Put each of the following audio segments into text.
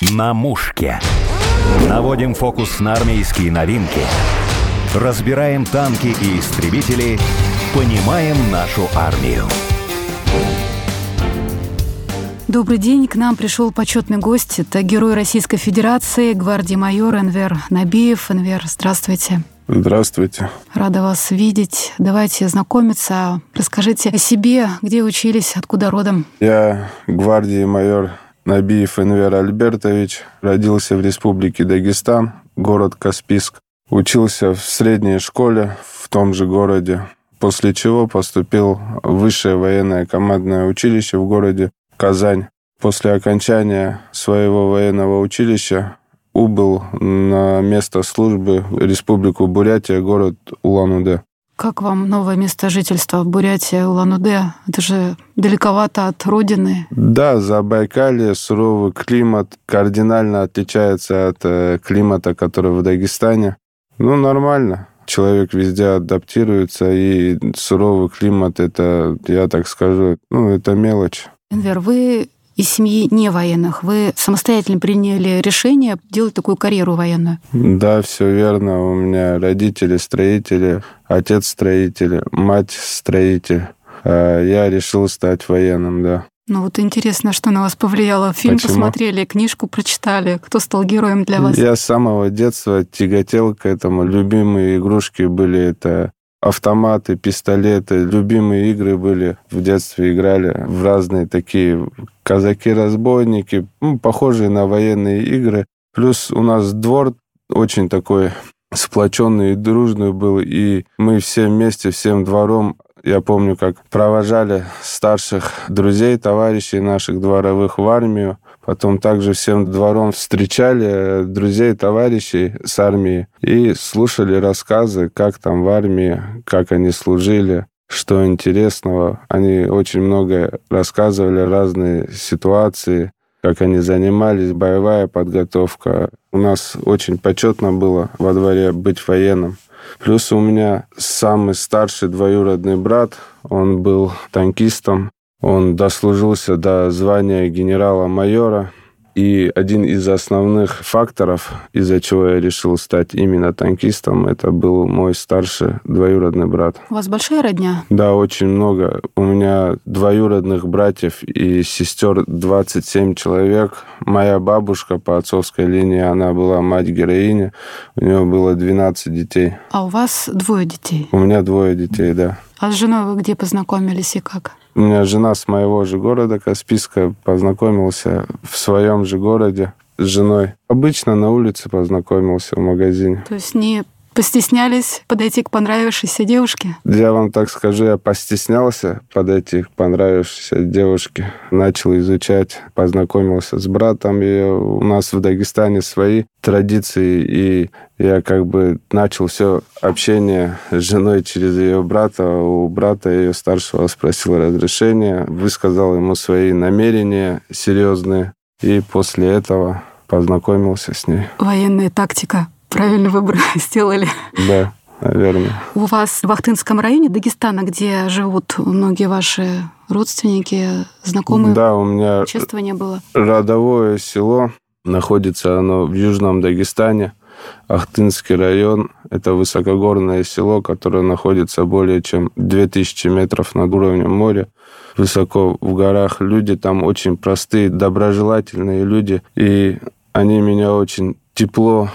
На мушке. Наводим фокус на армейские новинки. Разбираем танки и истребители. Понимаем нашу армию. Добрый день. К нам пришел почетный гость. Это герой Российской Федерации, гвардии майор Энвер Набиев. Энвер, здравствуйте. Здравствуйте. Рада вас видеть. Давайте знакомиться. Расскажите о себе, где учились, откуда родом. Я гвардии майор Набиев Энвер Альбертович. Родился в Республике Дагестан, город Каспийск. Учился в средней школе в том же городе, после чего поступил в высшее военное командное училище в городе Казань. После окончания своего военного училища убыл на место службы в Республику Бурятия, город Улан-Удэ. Как вам новое место жительства в Бурятии, Улан-Удэ? Это же далековато от родины. Да, Забайкалье, суровый климат кардинально отличается от э, климата, который в Дагестане. Ну, нормально. Человек везде адаптируется, и суровый климат, это, я так скажу, ну, это мелочь. Энвер, вы из семьи не военных. Вы самостоятельно приняли решение делать такую карьеру военную? Да, все верно. У меня родители строители, отец строитель, мать строитель. А я решил стать военным, да. Ну вот интересно, что на вас повлияло. Фильм Почему? посмотрели, книжку прочитали. Кто стал героем для вас? Я с самого детства тяготел к этому. Любимые игрушки были это автоматы, пистолеты. Любимые игры были в детстве, играли в разные такие казаки-разбойники, ну, похожие на военные игры. Плюс у нас двор очень такой сплоченный и дружный был, и мы все вместе, всем двором я помню, как провожали старших друзей, товарищей наших дворовых в армию. Потом также всем двором встречали друзей, товарищей с армии и слушали рассказы, как там в армии, как они служили, что интересного. Они очень много рассказывали, разные ситуации, как они занимались, боевая подготовка. У нас очень почетно было во дворе быть военным. Плюс у меня самый старший двоюродный брат, он был танкистом, он дослужился до звания генерала-майора. И один из основных факторов, из-за чего я решил стать именно танкистом, это был мой старший двоюродный брат. У вас большая родня? Да, очень много. У меня двоюродных братьев и сестер 27 человек. Моя бабушка по отцовской линии, она была мать героини. У нее было 12 детей. А у вас двое детей? У меня двое детей, да. А с женой вы где познакомились и как? У меня жена с моего же города Каспийска познакомился в своем же городе с женой. Обычно на улице познакомился в магазине. То есть не постеснялись подойти к понравившейся девушке? Я вам так скажу, я постеснялся подойти к понравившейся девушке. Начал изучать, познакомился с братом. И у нас в Дагестане свои традиции, и я как бы начал все общение с женой через ее брата. У брата ее старшего спросил разрешение, высказал ему свои намерения серьезные, и после этого познакомился с ней. Военная тактика. Правильно выбор сделали. Да, наверное. У вас в Вахтынском районе Дагестана, где живут многие ваши родственники, знакомые? Да, у меня Чествование было. родовое село. Находится оно в Южном Дагестане. Ахтынский район – это высокогорное село, которое находится более чем 2000 метров над уровнем моря. Высоко в горах. Люди там очень простые, доброжелательные люди. И они меня очень тепло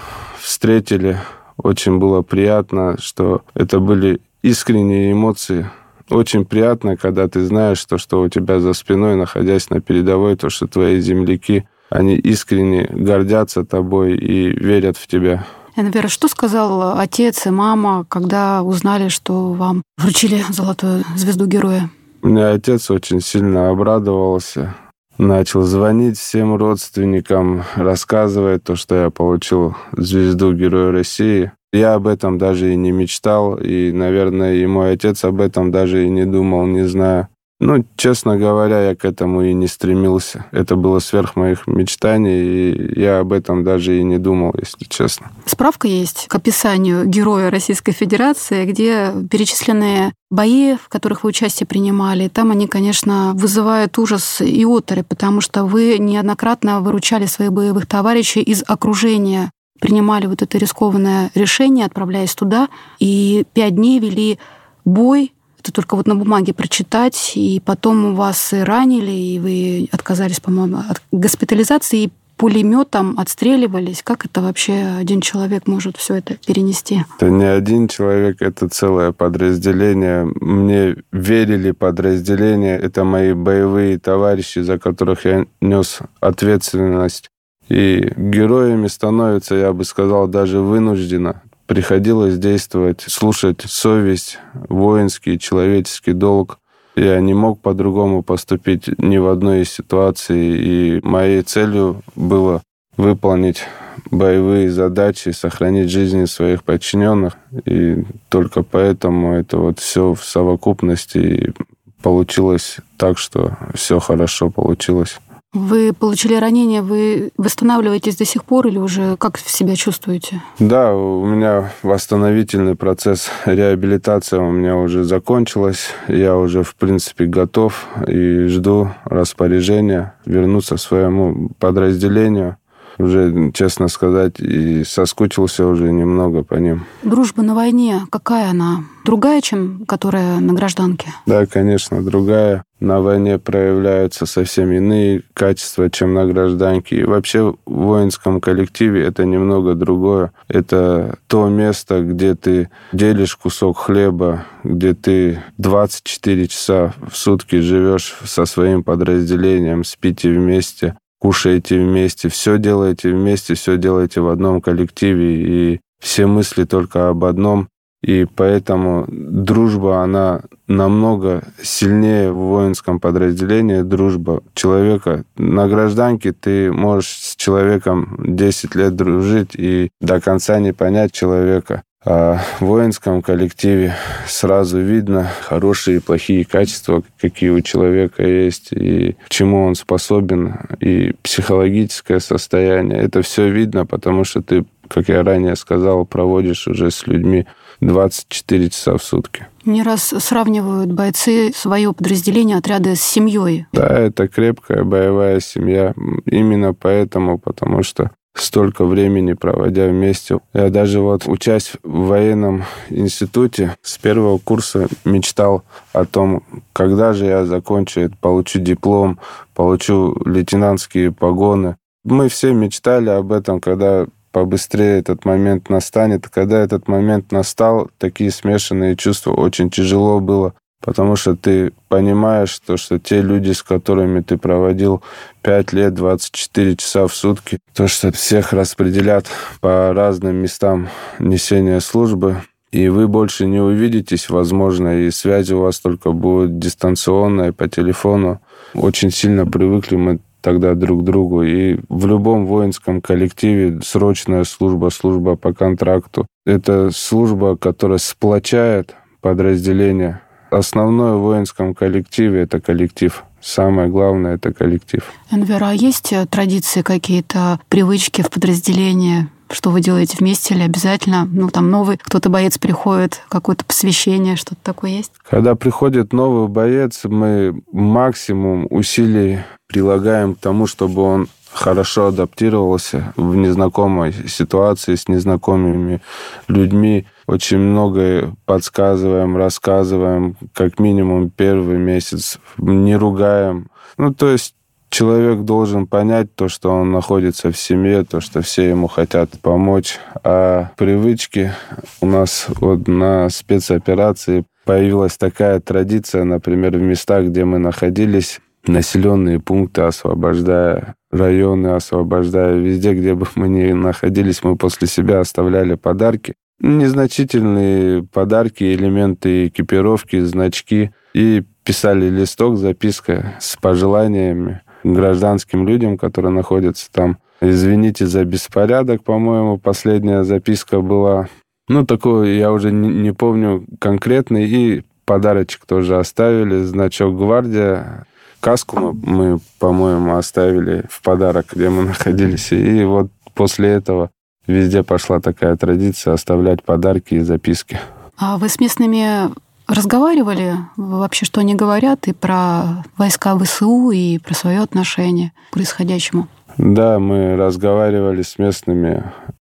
встретили. Очень было приятно, что это были искренние эмоции. Очень приятно, когда ты знаешь, то, что у тебя за спиной, находясь на передовой, то, что твои земляки, они искренне гордятся тобой и верят в тебя. Энвер, что сказал отец и мама, когда узнали, что вам вручили золотую звезду героя? У меня отец очень сильно обрадовался, начал звонить всем родственникам, рассказывая то, что я получил звезду Героя России. Я об этом даже и не мечтал, и, наверное, и мой отец об этом даже и не думал, не знаю. Ну, честно говоря, я к этому и не стремился. Это было сверх моих мечтаний, и я об этом даже и не думал, если честно. Справка есть к описанию героя Российской Федерации, где перечислены бои, в которых вы участие принимали, там они, конечно, вызывают ужас и оторы, потому что вы неоднократно выручали своих боевых товарищей из окружения, принимали вот это рискованное решение, отправляясь туда, и пять дней вели бой, это только вот на бумаге прочитать, и потом у вас и ранили, и вы отказались, по-моему, от госпитализации, и пулеметом отстреливались. Как это вообще один человек может все это перенести? Это не один человек, это целое подразделение. Мне верили подразделения. Это мои боевые товарищи, за которых я нес ответственность. И героями становятся, я бы сказал, даже вынужденно. Приходилось действовать, слушать совесть, воинский, человеческий долг. Я не мог по-другому поступить ни в одной из ситуаций. И моей целью было выполнить боевые задачи, сохранить жизни своих подчиненных. И только поэтому это вот все в совокупности получилось так, что все хорошо получилось. Вы получили ранение, вы восстанавливаетесь до сих пор или уже как себя чувствуете? Да, у меня восстановительный процесс, реабилитация у меня уже закончилась. Я уже, в принципе, готов и жду распоряжения вернуться к своему подразделению уже, честно сказать, и соскучился уже немного по ним. Дружба на войне, какая она? Другая, чем которая на гражданке? Да, конечно, другая. На войне проявляются совсем иные качества, чем на гражданке. И вообще в воинском коллективе это немного другое. Это то место, где ты делишь кусок хлеба, где ты 24 часа в сутки живешь со своим подразделением, спите вместе, кушаете вместе, все делаете вместе, все делаете в одном коллективе, и все мысли только об одном. И поэтому дружба, она намного сильнее в воинском подразделении. Дружба человека. На гражданке ты можешь с человеком 10 лет дружить и до конца не понять человека. А в воинском коллективе сразу видно хорошие и плохие качества, какие у человека есть, и к чему он способен, и психологическое состояние. Это все видно, потому что ты, как я ранее сказал, проводишь уже с людьми 24 часа в сутки. Не раз сравнивают бойцы свое подразделение отряда с семьей. Да, это крепкая боевая семья. Именно поэтому, потому что столько времени проводя вместе. Я даже вот, учась в военном институте, с первого курса мечтал о том, когда же я закончу, получу диплом, получу лейтенантские погоны. Мы все мечтали об этом, когда побыстрее этот момент настанет. Когда этот момент настал, такие смешанные чувства, очень тяжело было потому что ты понимаешь, то, что те люди, с которыми ты проводил 5 лет, 24 часа в сутки, то, что всех распределят по разным местам несения службы, и вы больше не увидитесь, возможно, и связь у вас только будет дистанционная по телефону. Очень сильно привыкли мы тогда друг к другу. И в любом воинском коллективе срочная служба, служба по контракту, это служба, которая сплочает подразделение, Основное в воинском коллективе – это коллектив. Самое главное – это коллектив. Энвер, а есть э, традиции какие-то, привычки в подразделении? Что вы делаете вместе или обязательно? Ну, там новый кто-то боец приходит, какое-то посвящение, что-то такое есть? Когда приходит новый боец, мы максимум усилий прилагаем к тому, чтобы он хорошо адаптировался в незнакомой ситуации с незнакомыми людьми. Очень многое подсказываем, рассказываем, как минимум первый месяц, не ругаем. Ну, то есть человек должен понять то, что он находится в семье, то, что все ему хотят помочь. А привычки у нас вот на спецоперации появилась такая традиция, например, в местах, где мы находились, населенные пункты освобождая, районы освобождая, везде, где бы мы ни находились, мы после себя оставляли подарки. Незначительные подарки, элементы экипировки, значки. И писали листок, записка с пожеланиями гражданским людям, которые находятся там. Извините за беспорядок, по-моему, последняя записка была. Ну, такой, я уже не, не помню конкретный. И подарочек тоже оставили, значок «Гвардия». Каску мы, мы по-моему, оставили в подарок, где мы находились. И вот после этого везде пошла такая традиция оставлять подарки и записки. А вы с местными разговаривали вообще, что они говорят и про войска ВСУ, и про свое отношение к происходящему? Да, мы разговаривали с местными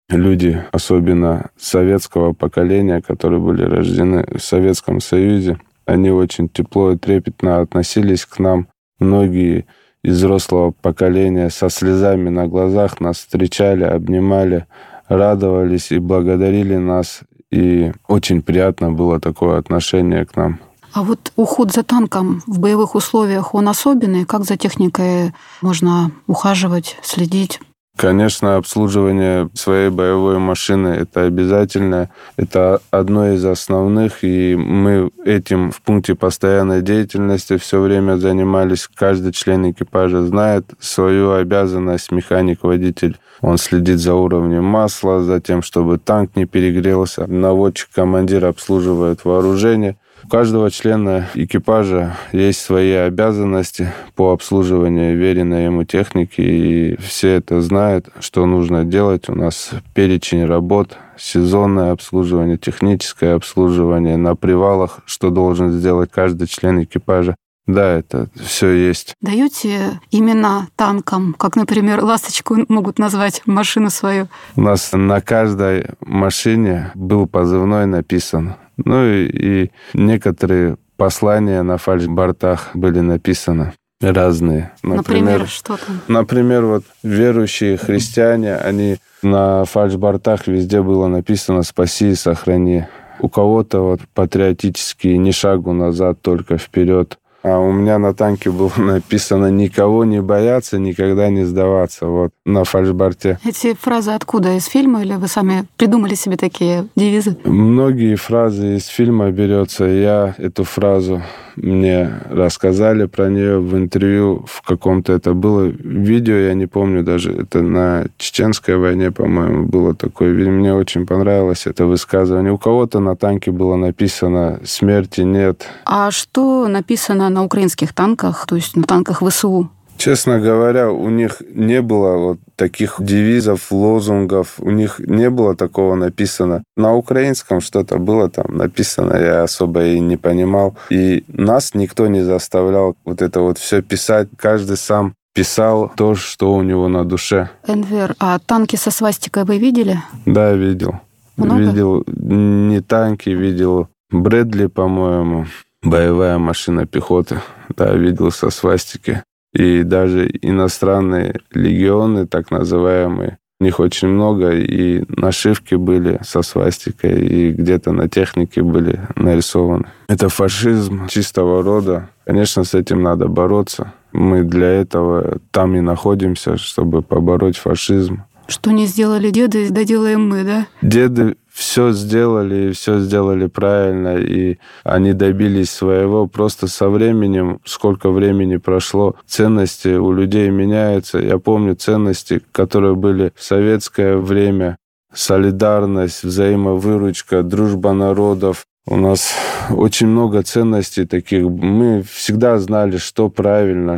люди, особенно советского поколения, которые были рождены в Советском Союзе. Они очень тепло и трепетно относились к нам. Многие из взрослого поколения со слезами на глазах нас встречали, обнимали, радовались и благодарили нас. И очень приятно было такое отношение к нам. А вот уход за танком в боевых условиях, он особенный? Как за техникой можно ухаживать, следить? Конечно, обслуживание своей боевой машины – это обязательно. Это одно из основных, и мы этим в пункте постоянной деятельности все время занимались. Каждый член экипажа знает свою обязанность, механик-водитель. Он следит за уровнем масла, за тем, чтобы танк не перегрелся. Наводчик-командир обслуживает вооружение – у каждого члена экипажа есть свои обязанности по обслуживанию веренной ему техники, и все это знают, что нужно делать. У нас перечень работ, сезонное обслуживание, техническое обслуживание на привалах, что должен сделать каждый член экипажа. Да, это все есть. Даете имена танкам, как, например, ласточку могут назвать машину свою? У нас на каждой машине был позывной написан. Ну и, и некоторые послания на фальшбортах были написаны разные. Например, например что там? Например, вот верующие христиане, они на фальшбортах везде было написано «Спаси и сохрани». У кого-то вот патриотические «Ни шагу назад, только вперед». А у меня на танке было написано «Никого не бояться, никогда не сдаваться». Вот на фальшборте. Эти фразы откуда? Из фильма или вы сами придумали себе такие девизы? Многие фразы из фильма берется. Я эту фразу мне рассказали про нее в интервью в каком-то это было видео, я не помню даже, это на чеченской войне, по-моему, было такое. Мне очень понравилось это высказывание. У кого-то на танке было написано «Смерти нет». А что написано на украинских танках, то есть на танках ВСУ? Честно говоря, у них не было вот таких девизов, лозунгов, у них не было такого написано. На украинском что-то было там написано, я особо и не понимал. И нас никто не заставлял вот это вот все писать. Каждый сам писал то, что у него на душе. Энвер, а танки со свастикой вы видели? Да, видел. Много? Видел не танки, видел Брэдли, по-моему, боевая машина пехоты. Да, видел со свастикой. И даже иностранные легионы, так называемые, у них очень много, и нашивки были со свастикой, и где-то на технике были нарисованы. Это фашизм чистого рода. Конечно, с этим надо бороться. Мы для этого там и находимся, чтобы побороть фашизм. Что не сделали деды, доделаем мы, да? Деды все сделали, и все сделали правильно, и они добились своего. Просто со временем, сколько времени прошло, ценности у людей меняются. Я помню ценности, которые были в советское время. Солидарность, взаимовыручка, дружба народов, у нас очень много ценностей таких. Мы всегда знали, что правильно,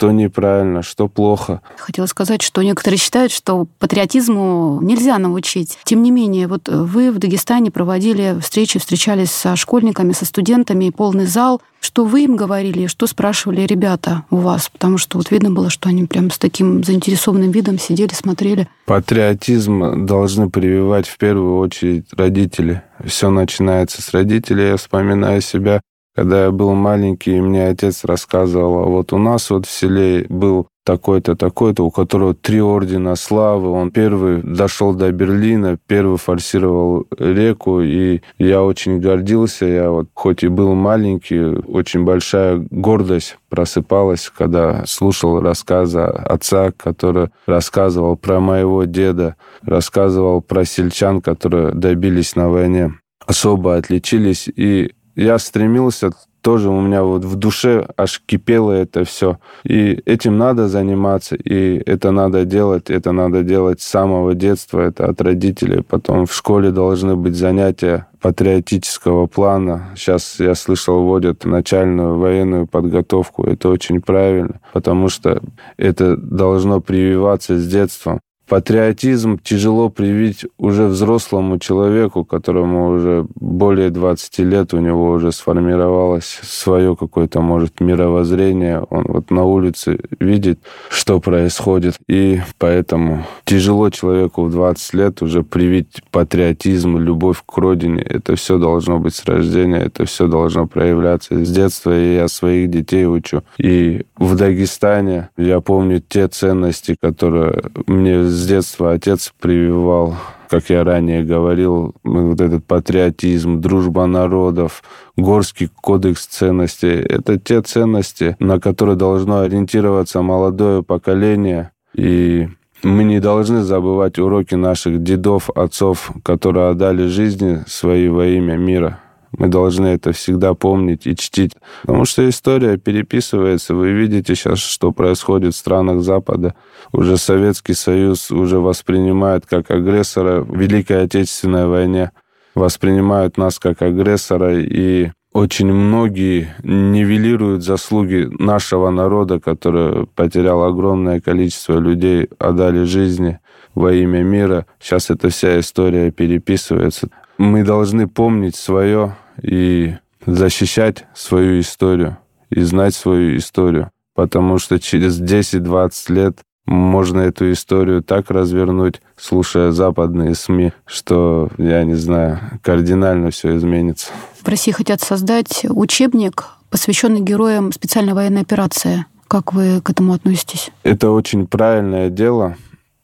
что неправильно, что плохо. Хотела сказать, что некоторые считают, что патриотизму нельзя научить. Тем не менее, вот вы в Дагестане проводили встречи, встречались со школьниками, со студентами, полный зал. Что вы им говорили, что спрашивали ребята у вас? Потому что вот видно было, что они прям с таким заинтересованным видом сидели, смотрели. Патриотизм должны прививать в первую очередь родители. Все начинается с родителей. Я вспоминаю себя, когда я был маленький, мне отец рассказывал, а вот у нас вот в селе был такой-то, такой-то, у которого три ордена славы. Он первый дошел до Берлина, первый форсировал реку, и я очень гордился. Я вот, хоть и был маленький, очень большая гордость просыпалась, когда слушал рассказы отца, который рассказывал про моего деда, рассказывал про сельчан, которые добились на войне, особо отличились. И я стремился тоже у меня вот в душе аж кипело это все. И этим надо заниматься, и это надо делать, это надо делать с самого детства, это от родителей. Потом в школе должны быть занятия патриотического плана. Сейчас, я слышал, вводят начальную военную подготовку. Это очень правильно, потому что это должно прививаться с детства. Патриотизм тяжело привить уже взрослому человеку, которому уже более 20 лет, у него уже сформировалось свое какое-то, может, мировоззрение. Он вот на улице видит, что происходит. И поэтому тяжело человеку в 20 лет уже привить патриотизм, любовь к родине. Это все должно быть с рождения, это все должно проявляться с детства. И я своих детей учу. И в Дагестане я помню те ценности, которые мне с детства отец прививал, как я ранее говорил, вот этот патриотизм, дружба народов, горский кодекс ценностей. Это те ценности, на которые должно ориентироваться молодое поколение. И мы не должны забывать уроки наших дедов, отцов, которые отдали жизни свои во имя мира. Мы должны это всегда помнить и чтить. Потому что история переписывается. Вы видите сейчас, что происходит в странах Запада. Уже Советский Союз уже воспринимает как агрессора в Великой Отечественной войне. Воспринимают нас как агрессора. И очень многие нивелируют заслуги нашего народа, который потерял огромное количество людей, отдали жизни во имя мира. Сейчас эта вся история переписывается мы должны помнить свое и защищать свою историю и знать свою историю, потому что через 10-20 лет можно эту историю так развернуть, слушая западные СМИ, что, я не знаю, кардинально все изменится. В России хотят создать учебник, посвященный героям специальной военной операции. Как вы к этому относитесь? Это очень правильное дело,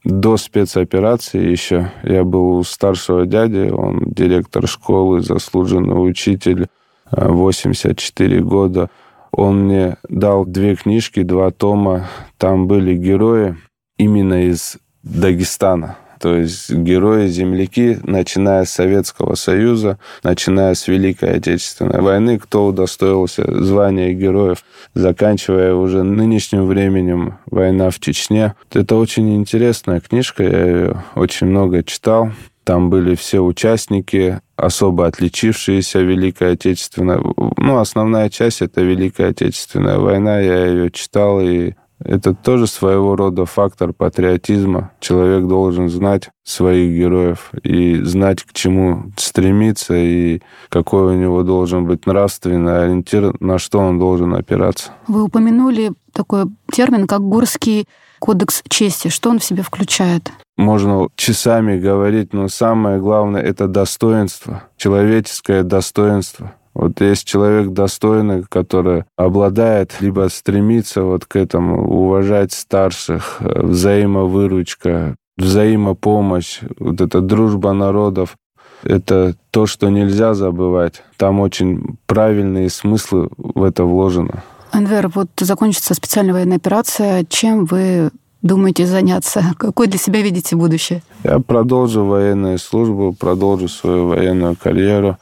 до спецоперации еще я был у старшего дяди, он директор школы, заслуженный учитель, 84 э, года. Он мне дал две книжки, два тома. Там были герои именно из Дагестана. То есть герои, земляки, начиная с Советского Союза, начиная с Великой Отечественной войны, кто удостоился звания героев, заканчивая уже нынешним временем война в Чечне. Это очень интересная книжка, я ее очень много читал. Там были все участники, особо отличившиеся Великой Отечественной. Ну, основная часть — это Великая Отечественная война. Я ее читал и это тоже своего рода фактор патриотизма. Человек должен знать своих героев и знать, к чему стремиться и какой у него должен быть нравственный ориентир, на что он должен опираться. Вы упомянули такой термин, как горский кодекс чести. Что он в себе включает? Можно часами говорить, но самое главное — это достоинство, человеческое достоинство. Вот есть человек достойный, который обладает, либо стремится вот к этому, уважать старших, э, взаимовыручка, взаимопомощь, вот эта дружба народов, это то, что нельзя забывать. Там очень правильные смыслы в это вложено. Анвер, вот закончится специальная военная операция. Чем вы думаете заняться? Какой для себя видите будущее? Я продолжу военную службу, продолжу свою военную карьеру.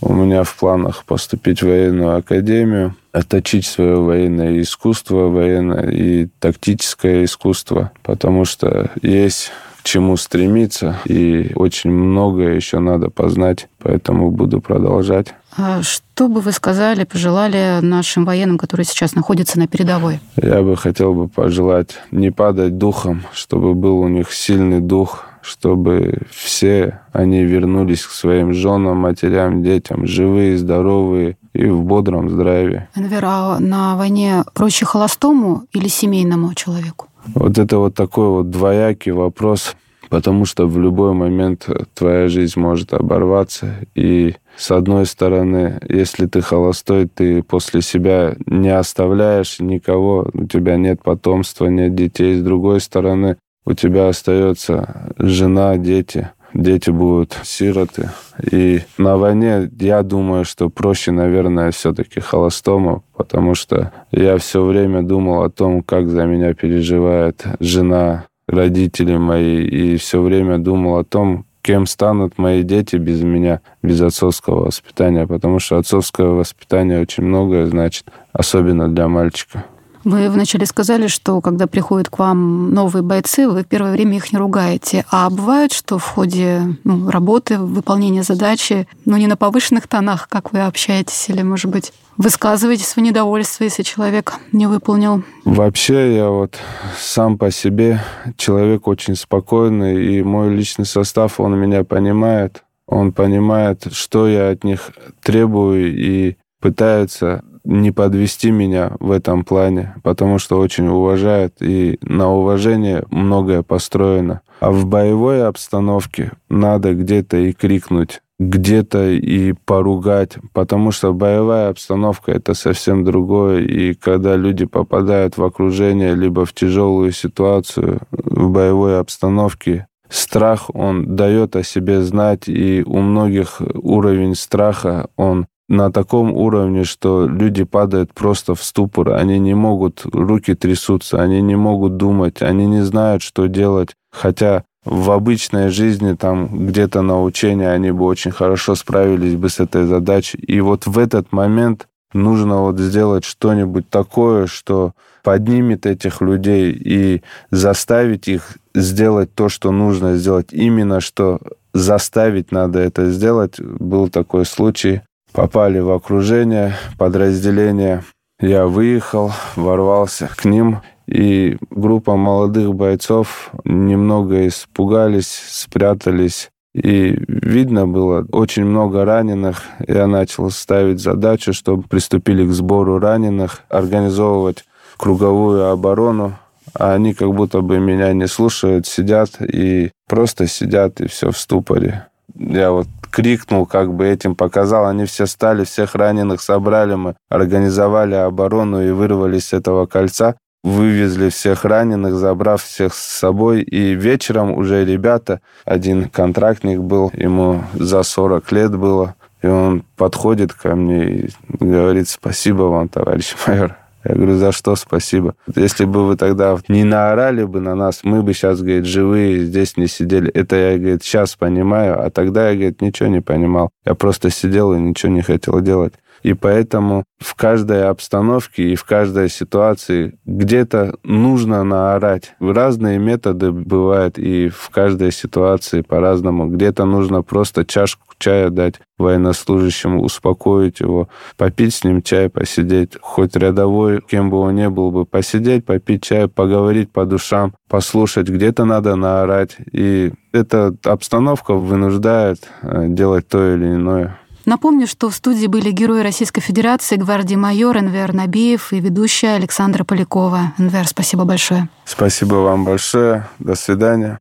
У меня в планах поступить в военную академию, отточить свое военное искусство, военное и тактическое искусство, потому что есть к чему стремиться, и очень многое еще надо познать, поэтому буду продолжать. А что бы вы сказали, пожелали нашим военным, которые сейчас находятся на передовой? Я бы хотел бы пожелать не падать духом, чтобы был у них сильный дух, чтобы все они вернулись к своим женам, матерям, детям, живые, здоровые и в бодром здравии. Энвер, а на войне проще холостому или семейному человеку? Вот это вот такой вот двоякий вопрос, потому что в любой момент твоя жизнь может оборваться. И с одной стороны, если ты холостой, ты после себя не оставляешь никого, у тебя нет потомства, нет детей. С другой стороны, у тебя остается жена, дети. Дети будут сироты. И на войне я думаю, что проще, наверное, все-таки холостому, потому что я все время думал о том, как за меня переживает жена, родители мои, и все время думал о том, кем станут мои дети без меня, без отцовского воспитания, потому что отцовское воспитание очень многое значит, особенно для мальчика. Вы вначале сказали, что когда приходят к вам новые бойцы, вы в первое время их не ругаете. А бывает, что в ходе ну, работы, выполнения задачи, ну не на повышенных тонах, как вы общаетесь, или, может быть, высказываете свое недовольство, если человек не выполнил? Вообще я вот сам по себе человек очень спокойный, и мой личный состав, он меня понимает. Он понимает, что я от них требую, и пытается не подвести меня в этом плане, потому что очень уважает, и на уважение многое построено. А в боевой обстановке надо где-то и крикнуть, где-то и поругать, потому что боевая обстановка это совсем другое. И когда люди попадают в окружение, либо в тяжелую ситуацию в боевой обстановке, страх, он дает о себе знать, и у многих уровень страха, он на таком уровне, что люди падают просто в ступор. Они не могут, руки трясутся, они не могут думать, они не знают, что делать. Хотя в обычной жизни, там где-то на учении, они бы очень хорошо справились бы с этой задачей. И вот в этот момент нужно вот сделать что-нибудь такое, что поднимет этих людей и заставить их сделать то, что нужно сделать. Именно что заставить надо это сделать. Был такой случай попали в окружение подразделения. Я выехал, ворвался к ним, и группа молодых бойцов немного испугались, спрятались. И видно было очень много раненых. Я начал ставить задачу, чтобы приступили к сбору раненых, организовывать круговую оборону. А они как будто бы меня не слушают, сидят и просто сидят, и все в ступоре. Я вот крикнул, как бы этим показал. Они все стали, всех раненых собрали, мы организовали оборону и вырвались с этого кольца. Вывезли всех раненых, забрав всех с собой. И вечером уже ребята, один контрактник был, ему за 40 лет было, и он подходит ко мне и говорит, спасибо вам, товарищ майор. Я говорю, за что спасибо? Если бы вы тогда не наорали бы на нас, мы бы сейчас, говорит, живые здесь не сидели. Это я, говорит, сейчас понимаю, а тогда я, говорит, ничего не понимал. Я просто сидел и ничего не хотел делать. И поэтому в каждой обстановке и в каждой ситуации где-то нужно наорать. Разные методы бывают, и в каждой ситуации по-разному. Где-то нужно просто чашку чая дать военнослужащему, успокоить его, попить с ним чай, посидеть. Хоть рядовой, кем бы он ни был бы, посидеть, попить чай, поговорить по душам, послушать. Где-то надо наорать. И эта обстановка вынуждает э, делать то или иное. Напомню, что в студии были герои Российской Федерации, гвардии майор Энвер Набиев и ведущая Александра Полякова. Энвер, спасибо большое. Спасибо вам большое. До свидания.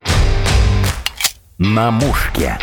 На мушке.